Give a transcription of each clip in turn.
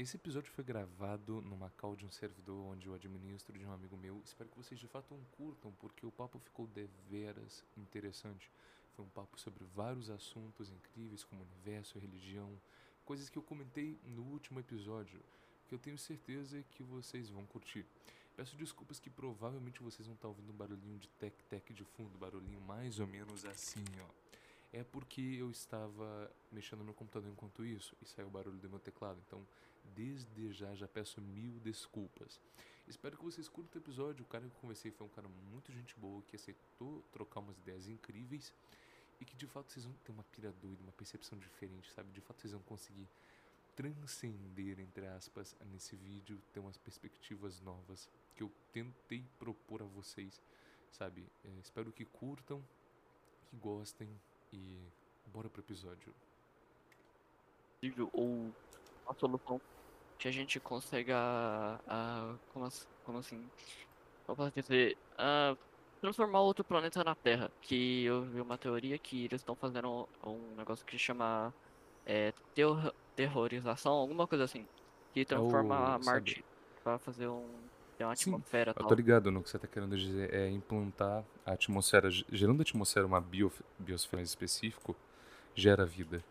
Esse episódio foi gravado numa call de um servidor onde eu administro de um amigo meu. Espero que vocês de fato o curtam, porque o papo ficou deveras interessante. Foi um papo sobre vários assuntos incríveis, como universo, religião, coisas que eu comentei no último episódio, que eu tenho certeza que vocês vão curtir. Peço desculpas que provavelmente vocês vão estar ouvindo um barulhinho de tec-tec de fundo, barulhinho mais ou menos assim, ó é porque eu estava mexendo no computador enquanto isso e saiu o barulho do meu teclado. Então, desde já, já peço mil desculpas. Espero que vocês curtam o episódio. O cara que eu conversei foi um cara muito gente boa que aceitou trocar umas ideias incríveis e que de fato vocês vão ter uma pira doida, uma percepção diferente, sabe? De fato vocês vão conseguir transcender, entre aspas, nesse vídeo, ter umas perspectivas novas que eu tentei propor a vocês, sabe? É, espero que curtam, que gostem e bora pro episódio. Ou a solução que a gente consegue a, a como, como assim, eu posso dizer, a transformar outro planeta na Terra. Que eu vi uma teoria que eles estão fazendo um negócio que chama é, terror, terrorização, alguma coisa assim, que transforma Oh, Marte para fazer um uma Sim, atmosfera Eu tô ligado no que você tá querendo dizer. É implantar a atmosfera, ge- gerando a atmosfera uma biof- biosfera mais específico, gera vida.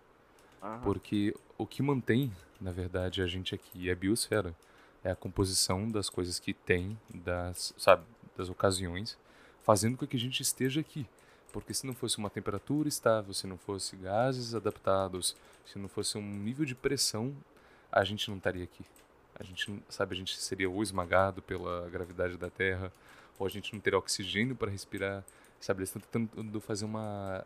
Porque o que mantém, na verdade, a gente aqui é a biosfera. É a composição das coisas que tem, das, sabe, das ocasiões, fazendo com que a gente esteja aqui. Porque se não fosse uma temperatura estável, se não fosse gases adaptados, se não fosse um nível de pressão, a gente não estaria aqui. A gente, não- sabe, a gente seria ou esmagado pela gravidade da Terra, ou a gente não teria oxigênio para respirar. Sabe, eles estão tentando fazer uma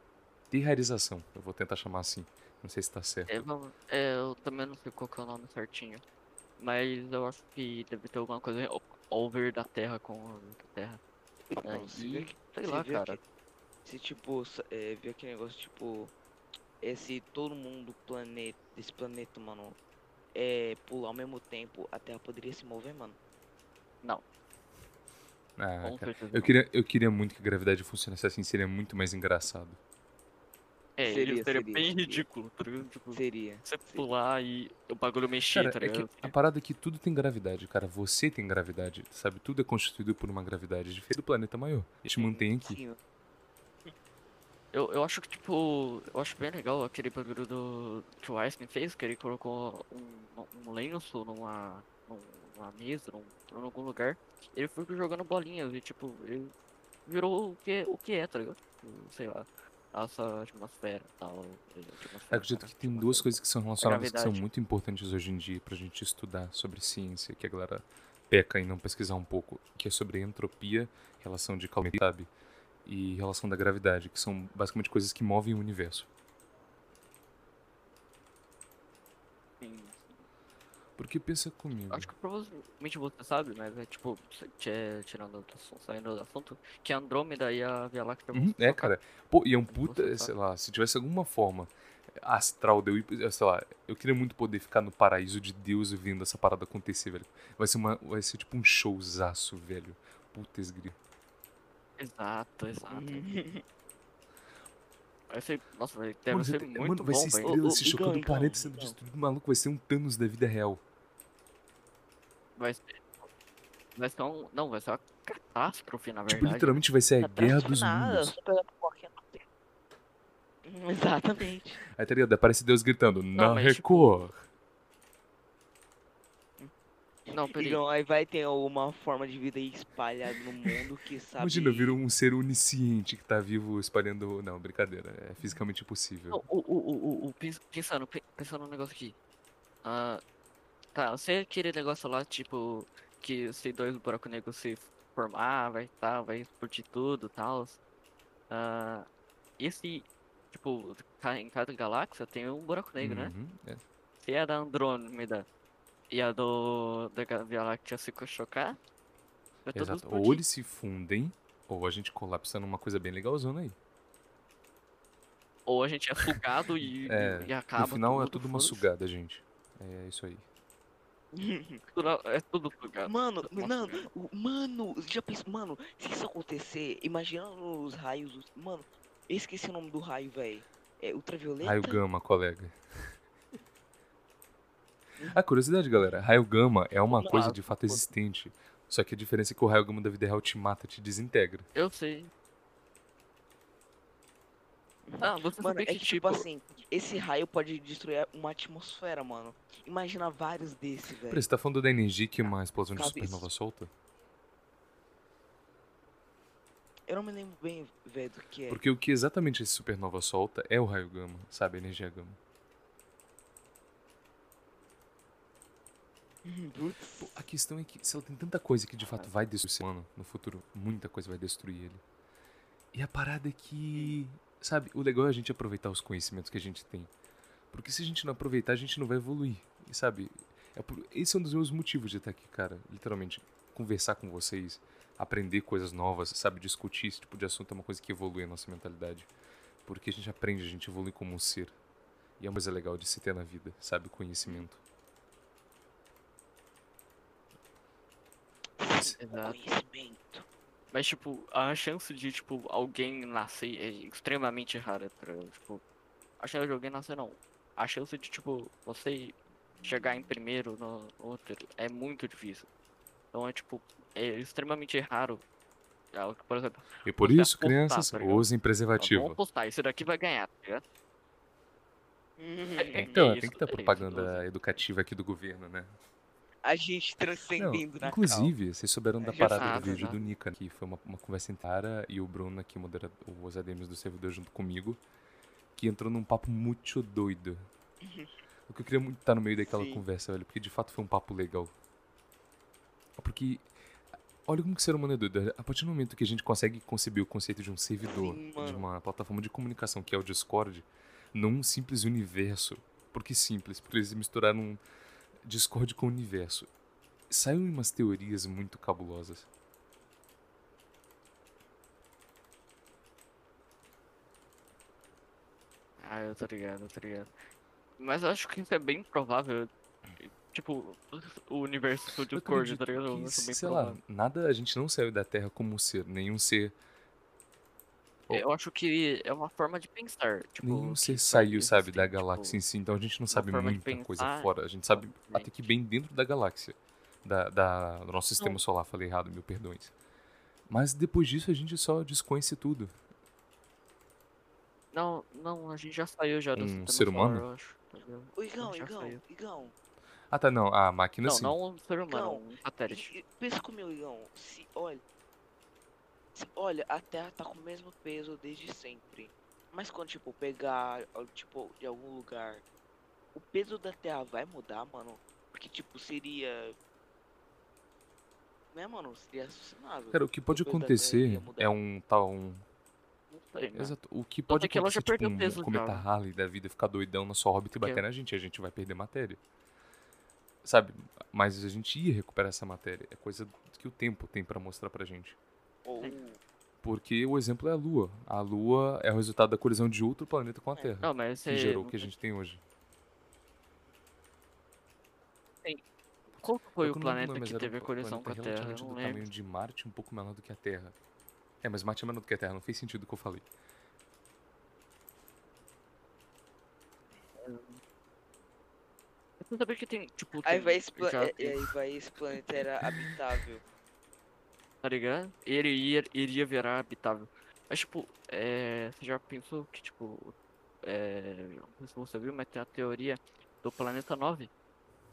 terrarização, eu vou tentar chamar assim. Não sei se tá certo. É, vamos- é, eu também não sei qual que é o nome certinho. Mas eu acho que deve ter alguma coisa over da Terra com Terra. Não, vê Aí, que- sei você lá, vê cara. que- Se tipo, é, ver aquele negócio, tipo, é, se todo mundo do planeta, desse planeta, mano, é, pular ao mesmo tempo, a Terra poderia se mover, mano. Não, Ah, com cara. certeza Eu queria, eu queria muito que a gravidade funcionasse assim, seria muito mais engraçado. É, Seria, seria, seria seria, bem seria. ridículo, tá ligado? Tipo, Seria. você seria. pular e o bagulho mexer, Cara, tá é que ligado? a parada é que tudo tem gravidade, cara. Você tem gravidade, sabe? Tudo é constituído por uma gravidade diferente do planeta maior. E te mantém aqui. Sim, Eu, eu acho que, tipo, eu acho bem legal aquele bagulho do que o Einstein fez, que ele colocou um, um lenço numa, numa mesa, num, em algum lugar. Ele foi jogando bolinhas e, tipo, ele virou o que, o que é, tá ligado? Tipo, Sei lá, essa atmosfera tal. atmosfera, acredito que tem duas coisas que são relacionadas que são muito importantes hoje em dia pra gente estudar sobre ciência, que a galera peca em não pesquisar um pouco, que é sobre entropia, relação de calma, sabe? E relação da gravidade, que são basicamente coisas que movem o universo. Porque pensa comigo. Acho que provavelmente você sabe, mas é tipo, tirando do assunto, saindo do assunto, que a Andrômeda e a Via Láctea Uhum, é, cara. Pô, e é um puta, sabe. sei lá, se tivesse alguma forma astral de eu ir, sei lá, eu queria muito poder ficar no paraíso de Deus vendo essa parada acontecer, velho. Vai ser uma, vai ser tipo um showzaço, velho. Putz, grilo. Exato, exato. Vai ser, nossa, vai, deve Mano, ser muito mano, vai bom, ser estrela se chocando, o planeta sendo Igão. destruído, maluco, vai ser um Thanos da vida real. Vai ser, vai ser um, não, vai ser uma catástrofe, na Tipo, verdade. literalmente vai ser a guerra Atrás de dos nada, mundos. no Exatamente. Aí tá ligado? Aparece Deus gritando, na mas, tipo, Record. Não, peraí. Então aí vai ter uma forma de vida aí espalhada no mundo que sabe. Imagina, vira um ser onisciente que tá vivo espalhando. Não, brincadeira. É fisicamente impossível. Não, o, o, o, o, o, pens- pensando, pe- pensando num negócio aqui. Ah, tá, você aquele negócio lá, tipo, que se dois buracos negros se formar, vai tá, vai explodir tudo e tal. Ah, esse, tipo, ca- em cada galáxia tem um buraco negro, né? Uhum, é. Se a da Andrômeda e a do da Ga- Via Láctea se chocar, tudo Exato. Ou eles se fundem, ou a gente colapsa numa coisa bem legalzona aí. Ou a gente é sugado e, É, e acaba no final é tudo, tudo uma sugada, gente. É isso aí. É tudo sugado. Mano, Nossa, não, meu. o- mano, já pensou, mano, se isso acontecer, imagina os raios, os- mano, eu esqueci o nome do raio, velho. É ultravioleta? Raio gama, colega. A curiosidade, galera, raio gama é uma coisa de fato pô. existente. Só que a diferença é que o raio gama da vida real te mata, te desintegra. Eu sei. Ah, você Mano, é que, que tipo assim, esse raio pode destruir uma atmosfera, mano. Imagina vários desses, Peraí, velho. você tá falando da energia que uma explosão de supernova solta? Eu não me lembro bem, velho, do que é. Porque o que exatamente esse supernova solta é o raio gama, sabe? A energia gama. Putz. Pô, a questão é que se ela tem tanta coisa que de fato vai destruir o ser humano no futuro, muita coisa vai destruir ele. E a parada é que, sabe, o legal é a gente aproveitar os conhecimentos que a gente tem. Porque se a gente não aproveitar, a gente não vai evoluir. E sabe, é por- esse é um dos meus motivos de estar aqui, cara. Literalmente, conversar com vocês, aprender coisas novas, sabe, discutir esse tipo de assunto é uma coisa que evolui a nossa mentalidade. Porque a gente aprende, a gente evolui como um ser. E é uma coisa legal de se ter na vida, sabe, conhecimento. Exato. Conhecimento. Mas, tipo, a chance de, tipo, alguém nascer é extremamente rara. Pra, tipo, a chance de alguém nascer, não. A chance de, tipo, você chegar em primeiro no outro é muito difícil. Então, é, tipo, é extremamente raro. É Por exemplo, E por isso, apostar, crianças, tá usem preservativo. vamos postar, esse daqui vai ganhar, tá ligado? É, Então, é tem isso, que ter é isso, propaganda educativa aqui do governo, né? A gente Não, transcendendo na inclusive, vocês souberam da É, parada exato, do vídeo do Nika, que foi uma, uma conversa entre a Ara e o Bruno aqui, modera os ADMs do servidor junto comigo, que entrou num papo muito doido. O que eu queria muito estar no meio daquela Sim. conversa, velho, porque de fato foi um papo legal. Porque, olha como que o ser humano é doido. A partir do momento que a gente consegue conceber o conceito de um servidor, Sim, de uma plataforma de comunicação que é o Discord, num simples universo. Por que simples? Porque eles misturaram Discord com universo. Saíram umas teorias muito cabulosas. Ah, eu tô ligado, eu tô ligado. Mas eu acho que isso é bem provável. Tipo, o universo do Eu Discord, tá ligado? que, sei lá, provável. nada, a gente não saiu da Terra como um ser, nenhum ser. Eu acho que é uma forma de pensar. Tipo, nenhum ser saiu, sabe, da tipo, galáxia em si, então a gente não sabe muita coisa fora, a gente sabe até obviamente. que bem dentro da galáxia, da, da- do nosso sistema Não. solar, falei errado, mil perdões. Mas depois disso a gente só desconhece tudo. Não, não, a gente já saiu já do Um sistema ser humano? solar, eu acho. Ô, Igão, Igão, saiu. Igão. Ah tá, não, a máquina Não, sim. não um ser humano, Não, um satélite. E Pensa comigo, Igão. Se, olha. Olha, a Terra tá com o mesmo peso desde sempre. Mas quando, tipo, pegar, tipo, de algum lugar, o peso da Terra vai mudar, mano? Porque, tipo, seria. Né, mano? Seria assassinado. Cara, o que pode peso Terra acontecer é um tal, um Não sei, né? Exato. O que pode que ela já acontecer, tipo, perdeu um peso cometa. Halley da vida ficar doidão na sua órbita e bater na gente, a gente vai perder matéria. Sabe? Mas a gente ia recuperar essa matéria. É coisa que o tempo tem pra mostrar pra gente. Ou. Porque o exemplo é a Lua. A Lua é o resultado da colisão de outro planeta com a Terra. Não, mas que gerou o que a gente tem hoje. Qual foi Eu o planeta que teve a colisão com a Terra? Eu relativamente não do lembro. tamanho de Marte, um pouco menor do que a Terra. É, mas Marte é menor do que a Terra, não fez sentido o que eu falei. Você sabia que tem, tipo, Aí tem- vai já é- aí vai esse planeta era habitável. Tá ligado? Ele ia, iria virar habitável. Mas, tipo, é, você já pensou que, tipo, é, não sei se você viu, mas tem a teoria do planeta 9.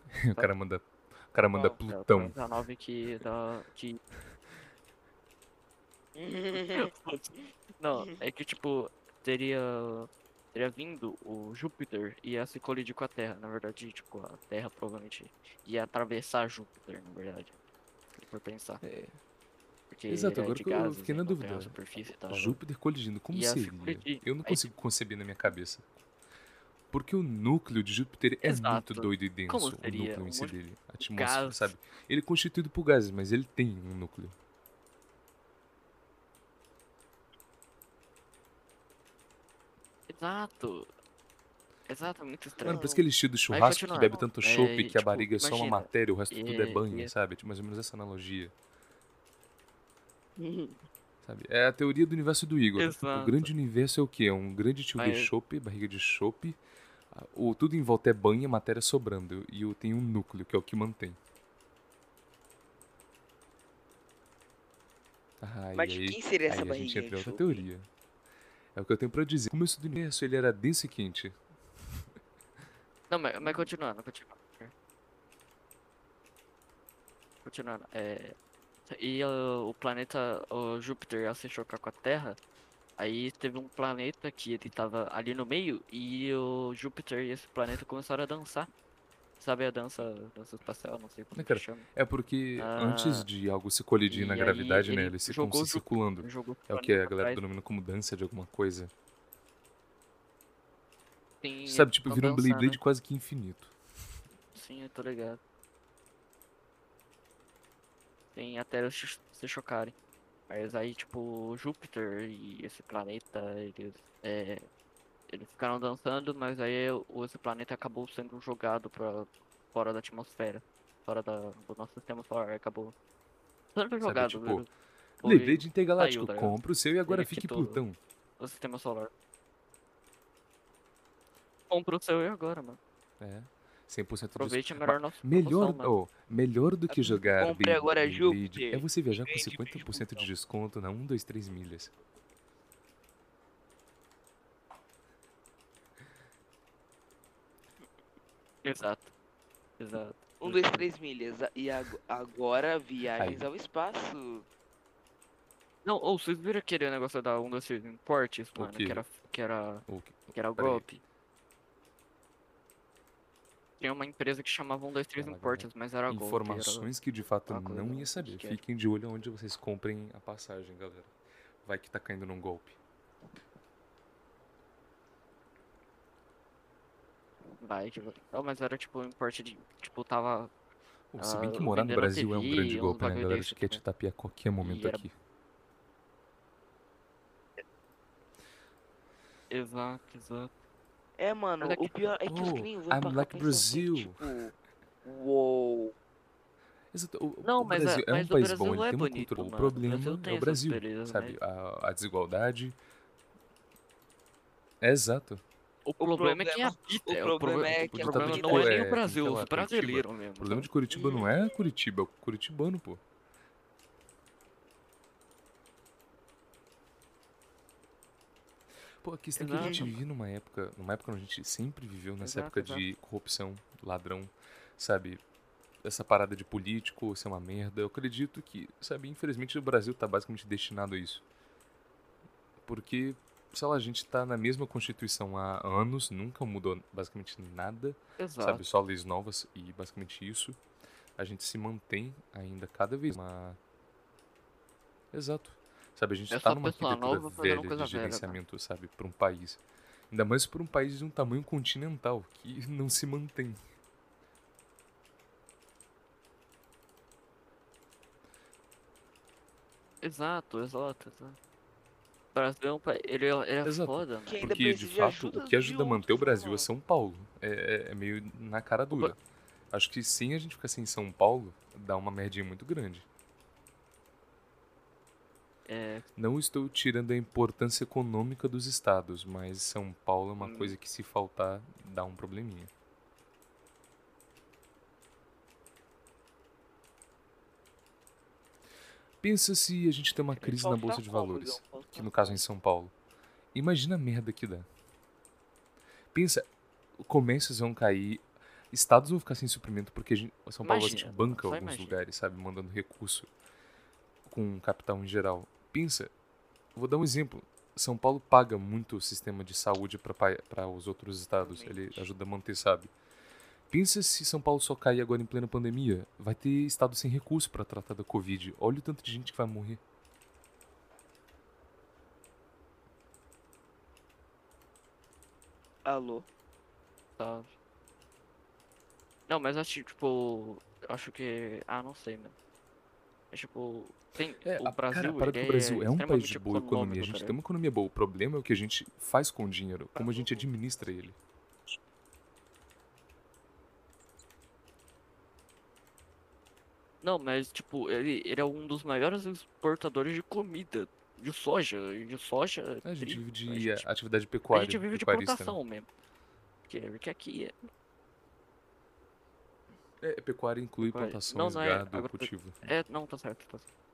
O cara manda, o cara manda Qual? É, o Plutão. planeta 9 que, dá, que Não, é que tipo, teria teria vindo o Júpiter e ia se colidir com a Terra. Na verdade, tipo, a Terra provavelmente ia atravessar Júpiter, na verdade. For pensar. É. Porque Exato, ele é agora de que eu fiquei na então tem dúvida. a e tal. Júpiter colidindo, como se seria? Eu não Aí, consigo conceber na minha cabeça. Porque o núcleo de Júpiter é muito doido e denso, o núcleo em si dele. A atmosfera, gás. sabe? Ele é constituído por gases, mas ele tem um núcleo. Exato. Exato, muito estranho. Mano, parece aquele estilo de churrasco que bebe tanto É, chopp que a tipo, barriga é só uma imagina, matéria, o resto tudo é e- banho, e- sabe? Tipo, mais ou menos essa analogia. sabe? É a teoria do universo do Igor. O Exato. grande universo é o quê? É um grande tio de chopp, barriga de chopp, O, tudo em volta é banho e a matéria sobrando. E eu tenho um núcleo, que é o que mantém. Ah, Mas de aí, quem seria aí essa a gente entra em outra chope? teoria. É o que eu tenho pra dizer. O começo do universo ele era denso e quente. Não, mas, mas continuando, continuando. Continuando. É, e uh, o planeta o Júpiter ia se chocar com a Terra. Aí teve um planeta que ele tava ali no meio e o Júpiter e esse planeta começaram a dançar. Sabe a dança, dança espacial, não sei como Né, que cara? chama. É porque antes Ah. de algo se colidir na gravidade, né? ele Eles ficam se o circulando. Jogou É o que a galera denomina como dança de alguma coisa. Sim, Sabe, eles tipo, vira um dançando. Beyblade quase que infinito. Sim, eu tô ligado. Tem até eles se chocarem. Mas aí, tipo, Júpiter e esse planeta, eles, é, eles ficaram dançando, mas aí o- esse planeta acabou sendo jogado pra fora da atmosfera. Fora da, do nosso sistema solar, acabou sendo jogado. tipo, ele foi Beyblade intergaláctico, saiu, compra o seu e agora fique. Plutão. do sistema solar. Compra o seu e agora, mano. É. 100% de Aproveite desconto. melhor nosso Melhor, promoção, oh, melhor do que jogar Compre agora Júpiter. é você viajar com Vende 50% de desconto na 1, 2, 3 milhas. Exato. Exato. Um, dois, três milhas. E ag- agora viagens Aí. ao espaço. Não, ou vocês viram aquele negócio da 1, 2, 3 importes, O mano, que era, que era, O que- que era o golpe? Tinha uma empresa que chamava 1, 2, 3 Fala, importes, mas era golpe. era- Informações que de fato coisa não ia saber. que. Fiquem de olho onde vocês comprem a passagem, galera. Vai que tá caindo num golpe. Vai, tipo, não, mas era tipo um importe de, tipo, tava, Pô, se bem Ah, que morar no Brasil é um TV, grande golpe, né, galera? Acho que ia te tapear a qualquer momento era- aqui. exato, exato. É, mano, Mas é o que- pior é que os Oh, gringos vão I'm pra like pensando Brazil. assim, tipo, uou. Exato. O, Não, o mas, Brasil é, é um mas o país Brasil bom, ele é tem uma bonito, cultura. O mano. problema o Brasil tem é o Brasil, belezas, sabe? né? A, a desigualdade. É exato. O problema é quem problema- habita. o é, problema pro- é o que problema habita- não é é, nem o Brasil, os brasileiros mesmo. O problema de? Curitiba não é Curitiba, é o curitibano, pô. Pô, a questão é que a gente Exato. vive numa época, numa época onde a gente sempre viveu nessa Exato, época de corrupção, ladrão, sabe? Essa parada de político ser uma merda. Eu acredito que, sabe, infelizmente o Brasil tá basicamente destinado a isso. Porque, sei lá, a gente tá na mesma Constituição há anos, nunca mudou basicamente nada Exato. sabe? Só leis novas e basicamente isso. A gente se mantém ainda cada vez mais. Exato. Sabe, a gente É tá só numa arquitetura velha de velha, cara. gerenciamento, sabe, para um país. Ainda mais para um país de um tamanho continental, que não se mantém. Exato, exato, exato. O Brasil é um país. Ele, é- ele é Exato. foda, ainda Porque, de fato, o que ajuda a manter o né, Brasil é mano? São Paulo. É, é- é meio na cara dura. Acho que sem a gente ficar sem São Paulo, dá uma merdinha muito grande. É, Não estou tirando a importância econômica dos estados, mas São Paulo é uma Hum. coisa que se faltar dá um probleminha. Pensa se a gente tem uma crise na bolsa de valores, que no caso é em? São Paulo. Imagina a merda que dá. Pensa, comércios vão cair, estados vão ficar sem suprimento porque gente, São Paulo a gente Imagina, banca alguns imagina. lugares, sabe, mandando recurso com capital em geral. Pensa, vou dar um exemplo. São Paulo paga muito o sistema de saúde para os outros estados. Ele ajuda a manter, sabe? Pensa se São Paulo só cair agora em plena pandemia. Vai ter estado sem recurso para tratar da Covid. Olha o tanto de gente que vai morrer. Alô? tá. Não, mas acho, tipo. Acho que. Ah, não sei, mano. É tipo. Tem, É, o a- Brasil. cara, para que o Brasil é um país de boa economia. A econômico, gente tá tem uma economia boa. O problema é o que a gente faz com o dinheiro, como a gente administra ele. Não, mas tipo, ele, ele é um dos maiores exportadores de comida, de soja, de soja, A gente vive de a gente, atividade a pecuária. gente vive de plantação mesmo. Porque, porque aqui é. É, pecuária inclui Pecuária. plantações, Não, não é gado, agrope- cultivo. É, não, tá certo, tá certo.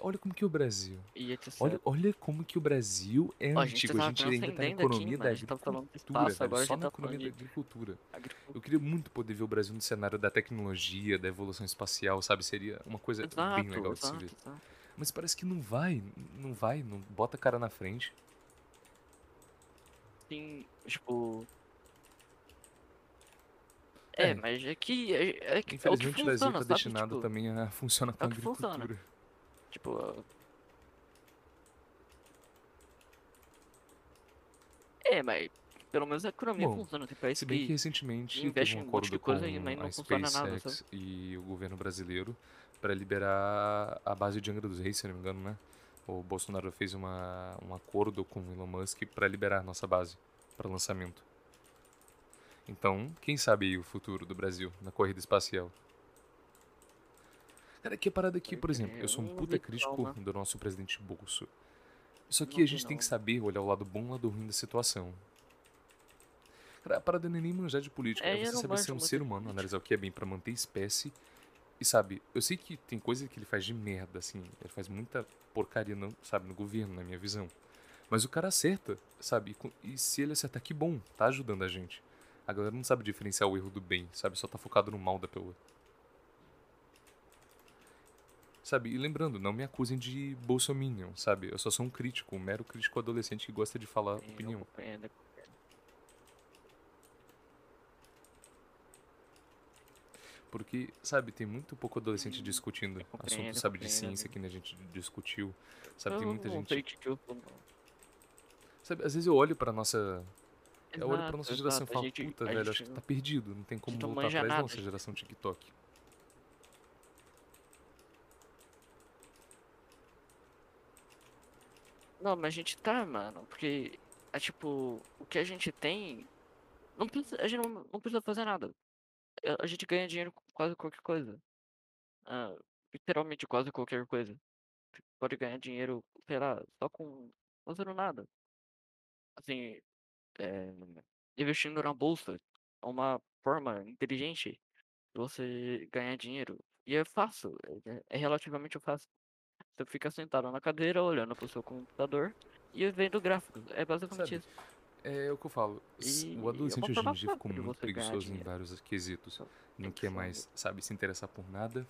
Olha como que o Brasil. Etc. Olha, olha como que o Brasil é Ó, a gente antigo. A gente ainda tá na economia aqui, da de agricultura, espaço, velho, só na tá economia da agricultura. agricultura. Eu queria muito poder ver o Brasil no cenário da tecnologia, da evolução espacial, sabe? Seria uma coisa bem Exato, legal de se exato, ver. exato. Mas parece que não vai, não vai, não bota a cara na frente. Sim, tipo. É, É. mas é que é, é, que- é o que Infelizmente o Brasil funciona, tá sabe? destinado Tipo, também a funcionar com é a o que funciona. agricultura. tipo, É, mas pelo menos a economia Bom, funciona. Tem país Se bem que que recentemente teve um acordo de com coisa mas não a funciona nada, SpaceX e o governo brasileiro para liberar a base de Angra dos Reis, se não me engano, né? O Bolsonaro fez uma, um acordo com o Elon Musk para liberar a nossa base para lançamento. Então, quem sabe o futuro do Brasil na corrida espacial? Cara, que parada aqui, por exemplo, eu sou um eu puta crítico do nosso presidente Bolso. Só que a gente tem que saber olhar o lado bom e o lado ruim da situação. Cara, a parada não é nem manjar de política, É, é você saber ser um ser humano, analisar o que é bem pra manter a espécie. E sabe, eu sei que tem coisa que ele faz de merda, assim, ele faz muita porcaria, não, sabe, no governo, na minha visão. Mas o cara acerta, sabe? E, e se ele acertar, que bom, tá ajudando a gente. A galera não sabe diferenciar o erro do bem, sabe? Só tá focado no mal da pessoa. Sabe? E lembrando, não me acusem de bolsominion, sabe? Eu só sou um crítico, um mero crítico adolescente que gosta de falar eu opinião. compreendo, eu compreendo. Porque, sabe, tem muito pouco adolescente Hum, discutindo eu assuntos, sabe, de ciência que a gente discutiu. Sabe, eu tem muita gente. eu Sabe, às vezes eu olho pra nossa. Eu olho pra Exato, nossa geração e exato, falo, gente- puta, velho, gente acho que tá perdido, não tem como voltar atrás da nada, nossa geração TikTok. Não, mas a gente tá, mano, porque é tipo, o que a gente tem, não precisa, a gente não, não precisa fazer nada. A- gente ganha dinheiro com quase qualquer coisa. Ah, literalmente quase qualquer coisa. Pode ganhar dinheiro, sei lá, só com fazendo nada. Assim, é, investindo na bolsa é uma forma inteligente de você ganhar dinheiro. E é fácil, é, é relativamente fácil. Você fica sentado na cadeira, olhando pro seu computador e vendo gráficos. É basicamente Sabe, isso. É o que eu falo. E é O adolescente hoje em dia ficou muito preguiçoso em vários quesitos. Só Não quer mais, sabe, se interessar por nada,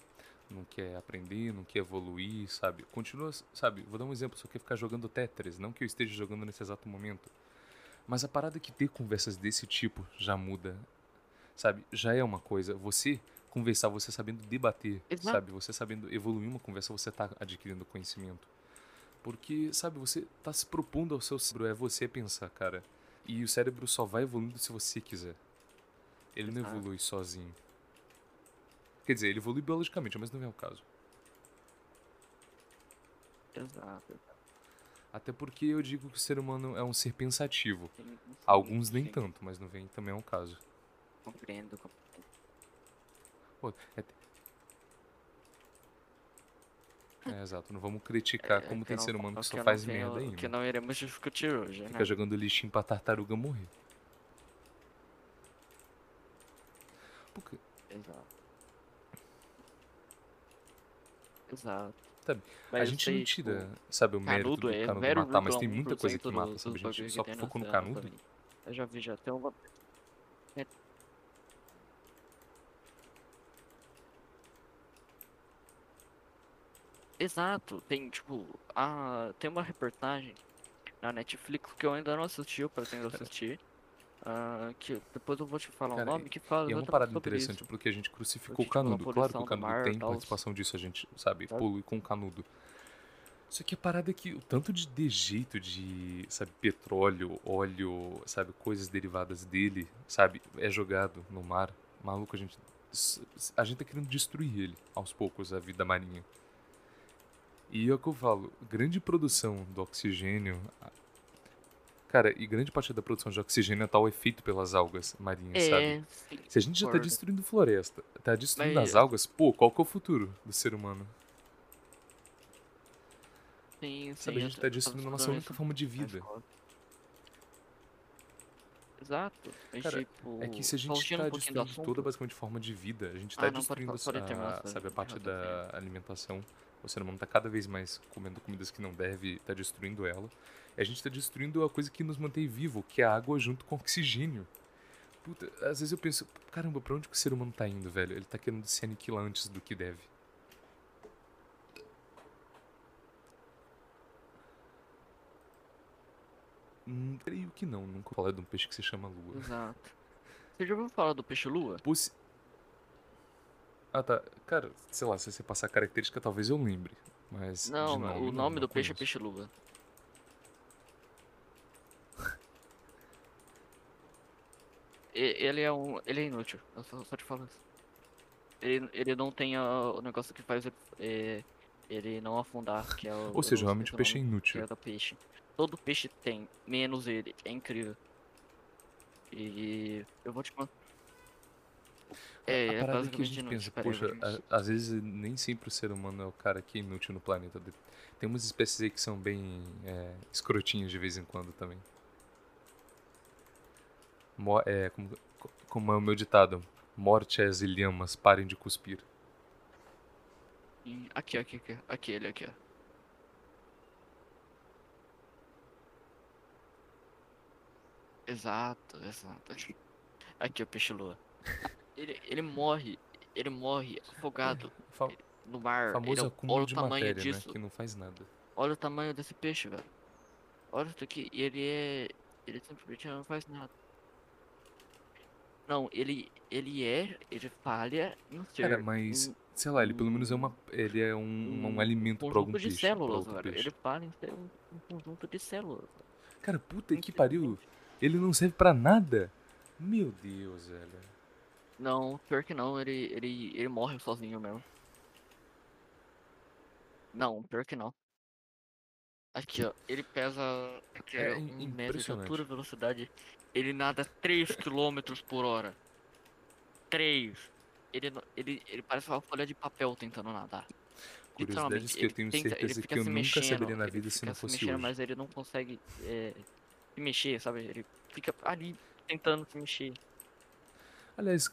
não quer aprender, não quer evoluir, sabe? Continua, sabe, vou dar um exemplo, só quer ficar jogando Tetris, não que eu esteja jogando nesse exato momento. Mas a parada é que ter conversas desse tipo já muda, sabe? Já é uma coisa. Você conversar, você sabendo debater, Exato. sabe? Você sabendo evoluir uma conversa, você tá adquirindo conhecimento. Porque, sabe, você tá se propondo ao seu cérebro, é você pensar, cara. E o cérebro só vai evoluindo se você quiser. Ele não Exato. evolui sozinho. Quer dizer, ele evolui biologicamente, mas não é o caso. Exato. Até porque eu digo que o ser humano é um ser pensativo. Sim, sim, Alguns nem sim. tanto, mas não vem também é um caso. Compreendo, compreendo. Pô, é... é, exato, não vamos criticar É, como que tem não- ser humano que só faz merda ainda. Que não iremos discutir hoje, né? Fica jogando lixinho pra tartaruga morrer. Porque, Exato. Exato. Sabe, Mas a gente sei, não tipo, tira, sabe, o mérito do é canudo matar, mas tem muita coisa que 0,1% mata, sabe? A gente só focou no canudo. também. Eu já vi já tem uma. É. Exato, tem tipo, a, tem uma reportagem na Netflix que eu ainda não assisti, eu pretendo assistir. Ah, que depois eu vou te falar o Cara, nome que fala é uma parada interessante isso. porque a gente crucificou o tipo, a canudo. Claro que o do canudo mar, tem participação disso, a gente, sabe, Sabe? polui com o canudo. Só que a parada é que o tanto de dejeito de, sabe, petróleo, óleo, sabe, coisas derivadas dele, sabe, é jogado no mar. Maluco, a gente. A gente tá querendo destruir ele, aos poucos, a vida marinha. E é o que eu falo, grande produção do oxigênio. A- Cara, e grande parte da produção de oxigênio é tal é feito pelas algas marinhas, sabe? É, sim, Se a gente já tá destruindo floresta, tá destruindo Mas- as algas, pô, qual que é o futuro do ser humano? Sim, Sabe, sim, a eu gente tá destruindo a nossa única forma de vida. Exato. Cara, tipo, É que se a gente tá um destruindo toda basicamente forma de vida, a gente tá Ah, não, pode, destruindo pode terminar a, sabe, a parte da alimentação. O ser humano tá cada vez mais comendo comidas que não deve, tá destruindo ela. A gente tá destruindo a coisa que nos mantém vivo, que é a água junto com o oxigênio. Puta, às vezes eu penso, caramba, pra onde que o ser humano tá indo, velho? Ele tá querendo se aniquilar antes do que deve. Hum, creio que não, nunca falar de um peixe que se chama lua. Exato. Você já ouviu falar do peixe-lua? Possi... Ah, tá. Cara, sei lá, se você passar a característica, talvez eu lembre. Mas. Não, nome, o nome não do peixe é conheço. peixe-lua. Ele é um. Ele é inútil, eu só, só te falo isso. Ele, ele não tem a- o negócio que faz é, ele não afundar, que é o. Ou seja, realmente o peixe é inútil. é peixe. Todo peixe tem, menos ele. É incrível. E eu vou te mostrar. É, a é parada é que a gente inútil. pensa, poxa, a- às vezes nem sempre o ser humano é o cara que é inútil no planeta. Tem umas espécies aí que são bem é, escrotinhas de vez em quando também. Mo- é, como, como é o meu ditado: Morte às ilhamas, parem de cuspir. Ih, Aqui, aqui, aqui. Aqui, ele aqui, ó. Exato, exato. Aqui, o peixe-lua. Ele, ele morre, ele morre afogado Fa no mar. Ele, famoso é- acúmulo olha o tamanho matéria, disso. né? Que não faz nada. Olha o tamanho desse peixe, velho. Olha isso aqui. E ele é. Ele simplesmente não faz nada. Não, ele. Ele é. Ele falha em ser. Cara, mas, um- sei lá, ele pelo menos é uma. Ele é um, um, alimento pra algum conjunto de peixe. células, velho. peixe. Ele falha em ser um, um conjunto de células. Cara, puta que pariu. Ele não serve pra nada. Meu Deus, velho. Não, pior que não, ele, ele, ele morre sozinho mesmo. Não, pior que não. Aqui, ó, ele pesa aqui, É im- um metro de altura e velocidade. Ele nada 3 km por hora. 3. Ele, ele, ele parece uma folha de papel tentando nadar. Curiosidades que eu tenho tenta- certeza que eu se nunca mexendo, saberia na vida se não se fosse mexendo, hoje. Mas ele não consegue é, se mexer, sabe? Ele fica ali tentando se mexer. Aliás,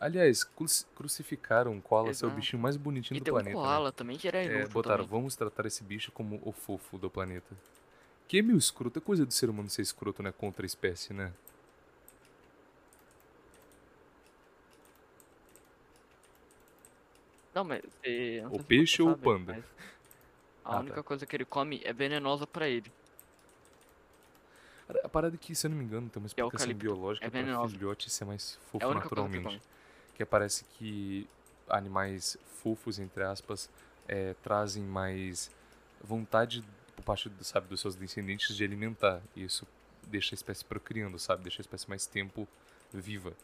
aliás, cruci- crucificaram o koala Exato. bichinho mais bonitinho E do um planeta. né? koala também que era É, botaram, também. vamos tratar esse bicho como o fofo do planeta. Que é meio escroto, é coisa do ser humano ser escroto, né? Contra a espécie, né? Não, mas você, não O peixe ou o panda? Ah, A tá. única coisa que ele come é venenosa pra ele. A parada é que, se eu não me engano, tem uma é explicação eucalipto. biológica É pra venenoso. filhote ser mais É fofo que ele naturalmente. come. que parece que animais fofos, entre aspas, é, trazem mais vontade por parte do, sabe, dos seus descendentes de alimentar. E isso deixa a espécie procriando, sabe? Deixa a espécie mais tempo viva.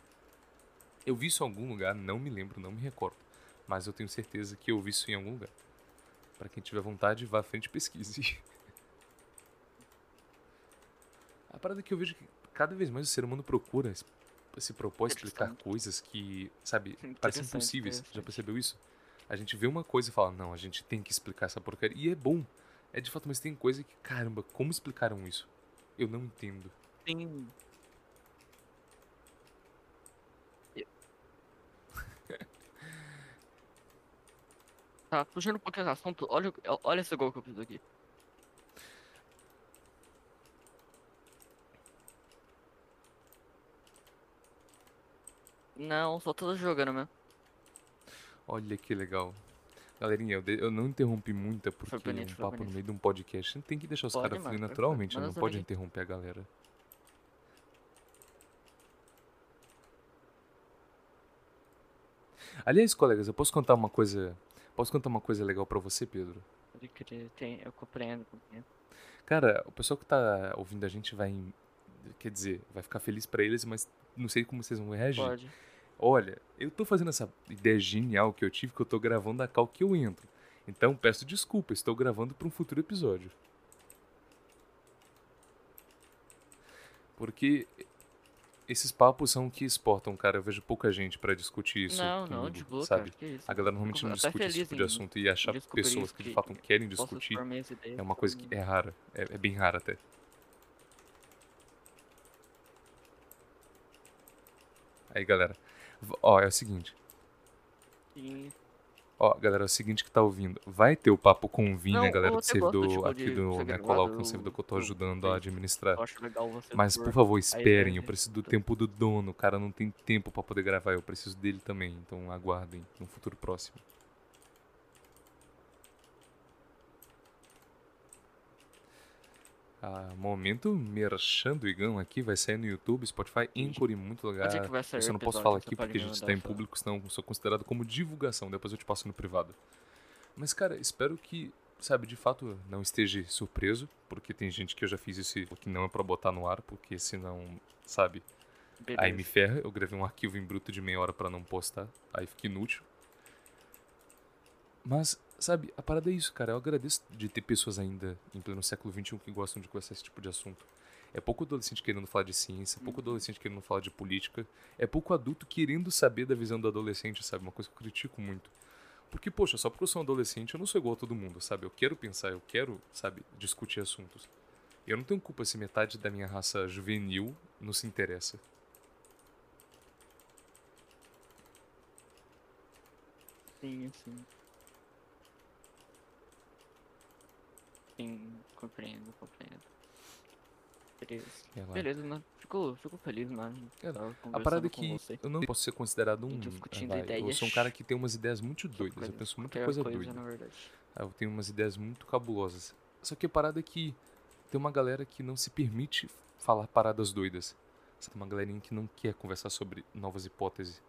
Eu vi isso em algum lugar, não me lembro, não me recordo. Mas eu tenho certeza que eu vi isso em algum lugar. Pra quem tiver vontade, vá à frente e pesquise. A parada é que eu vejo que cada vez mais o ser humano procura se propõe a explicar coisas que, sabe, parecem impossíveis. Já percebeu isso? A gente vê uma coisa e fala, não, a gente tem que explicar essa porcaria. E é bom. É de fato, mas tem coisa que, caramba, como explicaram isso? Eu não entendo. Sim. Tá, fugindo um pouquinho do assunto, olha, o- olha esse gol que eu fiz aqui. Não, só tô jogando mesmo. Olha que legal. Galerinha, eu, de- eu não interrompi muita porque é bonito, um foi papo no meio de um podcast. Tem que deixar os caras fluir naturalmente, não pode aqui. interromper a galera. Aliás, colegas, eu posso contar uma coisa. Posso contar uma coisa legal pra você, Pedro? Pode crer, tem, eu compreendo, compreendo. Cara, o pessoal que tá ouvindo a gente vai. Quer dizer, vai ficar feliz pra eles, mas não sei como vocês vão reagir. Pode. Olha, eu tô fazendo essa ideia genial que eu tive que eu tô gravando a cal que eu entro. Então peço desculpa, estou gravando para um futuro episódio. Porque esses papos são o que exportam, cara. Eu vejo pouca gente pra discutir isso. não, não, comigo, de boa, sabe? cara, que. A galera normalmente não discute esse tipo de assunto e achar pessoas que de que fato querem Posso discutir é uma coisa que é rara. É, é bem rara até. Aí, galera. Ó, é o seguinte. E Ó, galera, é o seguinte que tá ouvindo. Vai ter o papo com o Vini, a galera eu do servidor tipo, aqui de do Necolau, que é gravado, um servidor que eu tô ajudando a administrar. Mas, por favor, esperem. Eu preciso do tempo do dono. O cara não tem tempo pra poder gravar. Eu preciso dele também. Então, aguardem no futuro próximo. Ah, momento merchan do Igão aqui. Vai sair no YouTube, Spotify, Anchor e muito lugar. Pode ser que vai sair Eu não posso falar aqui porque a gente mandar tá em público, senão eu sou considerado como divulgação. Depois eu te passo no privado. Mas, cara, espero que, sabe, de fato não esteja surpreso, porque tem gente que eu já fiz isso que não é pra botar no ar, porque senão, sabe, aí me Beleza. ferra. Eu gravei um arquivo em bruto de meia hora pra não postar, aí fica inútil. Mas, sabe, a parada é isso, cara. Eu agradeço de ter pessoas ainda em pleno século XXI que gostam de conversar esse tipo de assunto. É pouco adolescente querendo falar de ciência, é pouco adolescente querendo falar de política, é pouco adulto querendo saber da visão do adolescente, sabe? Uma coisa que eu critico muito. Porque, poxa, só porque eu sou um adolescente, eu não sou igual a todo mundo, sabe? Eu quero pensar, eu quero, sabe, discutir assuntos. Eu não tenho culpa se metade da minha raça juvenil não se interessa. Sim, sim. Sim, compreendo, compreendo. Beleza. É. Beleza, né? Fico, fico feliz, Tava A parada é que você. eu não posso ser considerado um. discutindo ah, vai, Eu ideias. sou um cara que tem umas ideias muito doidas. Eu penso muita coisa, coisa, doida. na verdade. Ah, Eu tenho umas ideias muito cabulosas. Só que a parada é que tem uma galera que não se permite falar paradas doidas. Tem uma galerinha que não quer conversar sobre novas hipóteses.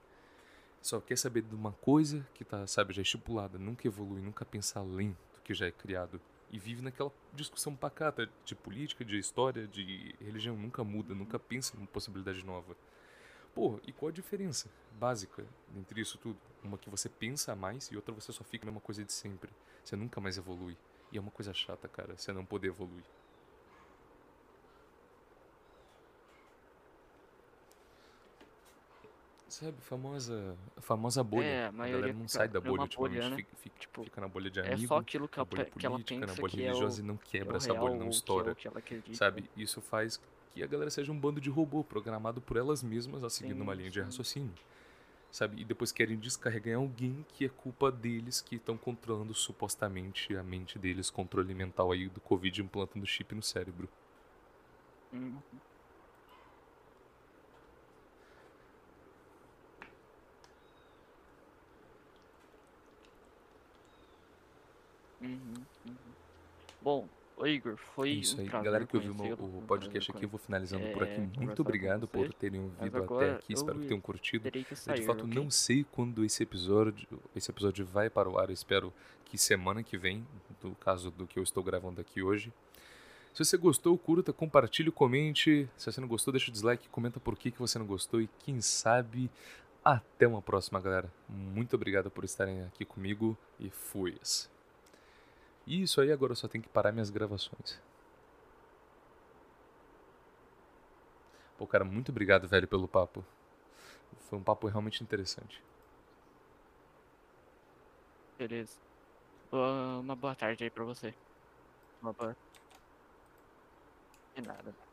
Só quer saber de uma coisa que tá, sabe, já estipulada. Nunca evolui, nunca pensa além do que já é criado. E vive naquela discussão pacata de política, de história, de religião. Nunca muda, nunca pensa numa possibilidade nova. Pô, e qual a diferença básica entre isso tudo? Uma que você pensa mais e outra você só fica na mesma coisa de sempre. Você nunca mais evolui. E é uma coisa chata, cara, você não poder evoluir. Sabe, famosa, a famosa bolha. É, a a maioria galera não sai da é bolha ultimamente, bolha, né? fica, fica- Tipo, fica na bolha de É amigo, só aquilo que bolha pe- que ela política, na pensa bolha que é o, religiosa e não é quebra o essa bolha, não ou que é estoura. que. Sabe, isso faz que a galera seja um bando de robô programado por elas mesmas a seguir Sim, numa linha de sim. raciocínio. Sabe, e depois querem descarregar em alguém que é culpa deles que estão controlando supostamente a mente deles, controle mental aí do Covid implantando chip no cérebro. Uhum. Uhum, uhum. Bom, ô Igor, foi É isso um aí, prazer galera que ouviu o um podcast aqui, eu vou finalizando por aqui. é, Muito obrigado por terem ouvido até aqui, espero que eu tenham curtido. Que Eu sair, de fato ok? não sei quando esse episódio, esse episódio vai para o ar. Eu espero que semana que vem, no caso do que eu estou gravando aqui hoje. Se você gostou, curta, compartilhe, comente. Se você não gostou, deixa o dislike, comenta por que, que você não gostou e quem sabe até uma próxima, galera. Muito obrigado por estarem aqui comigo e fui. Isso aí agora eu só tenho que parar minhas gravações. Pô, cara, muito obrigado, velho, pelo papo. Foi um papo realmente interessante. Beleza. Uma boa tarde aí pra você. Uma boa... De nada.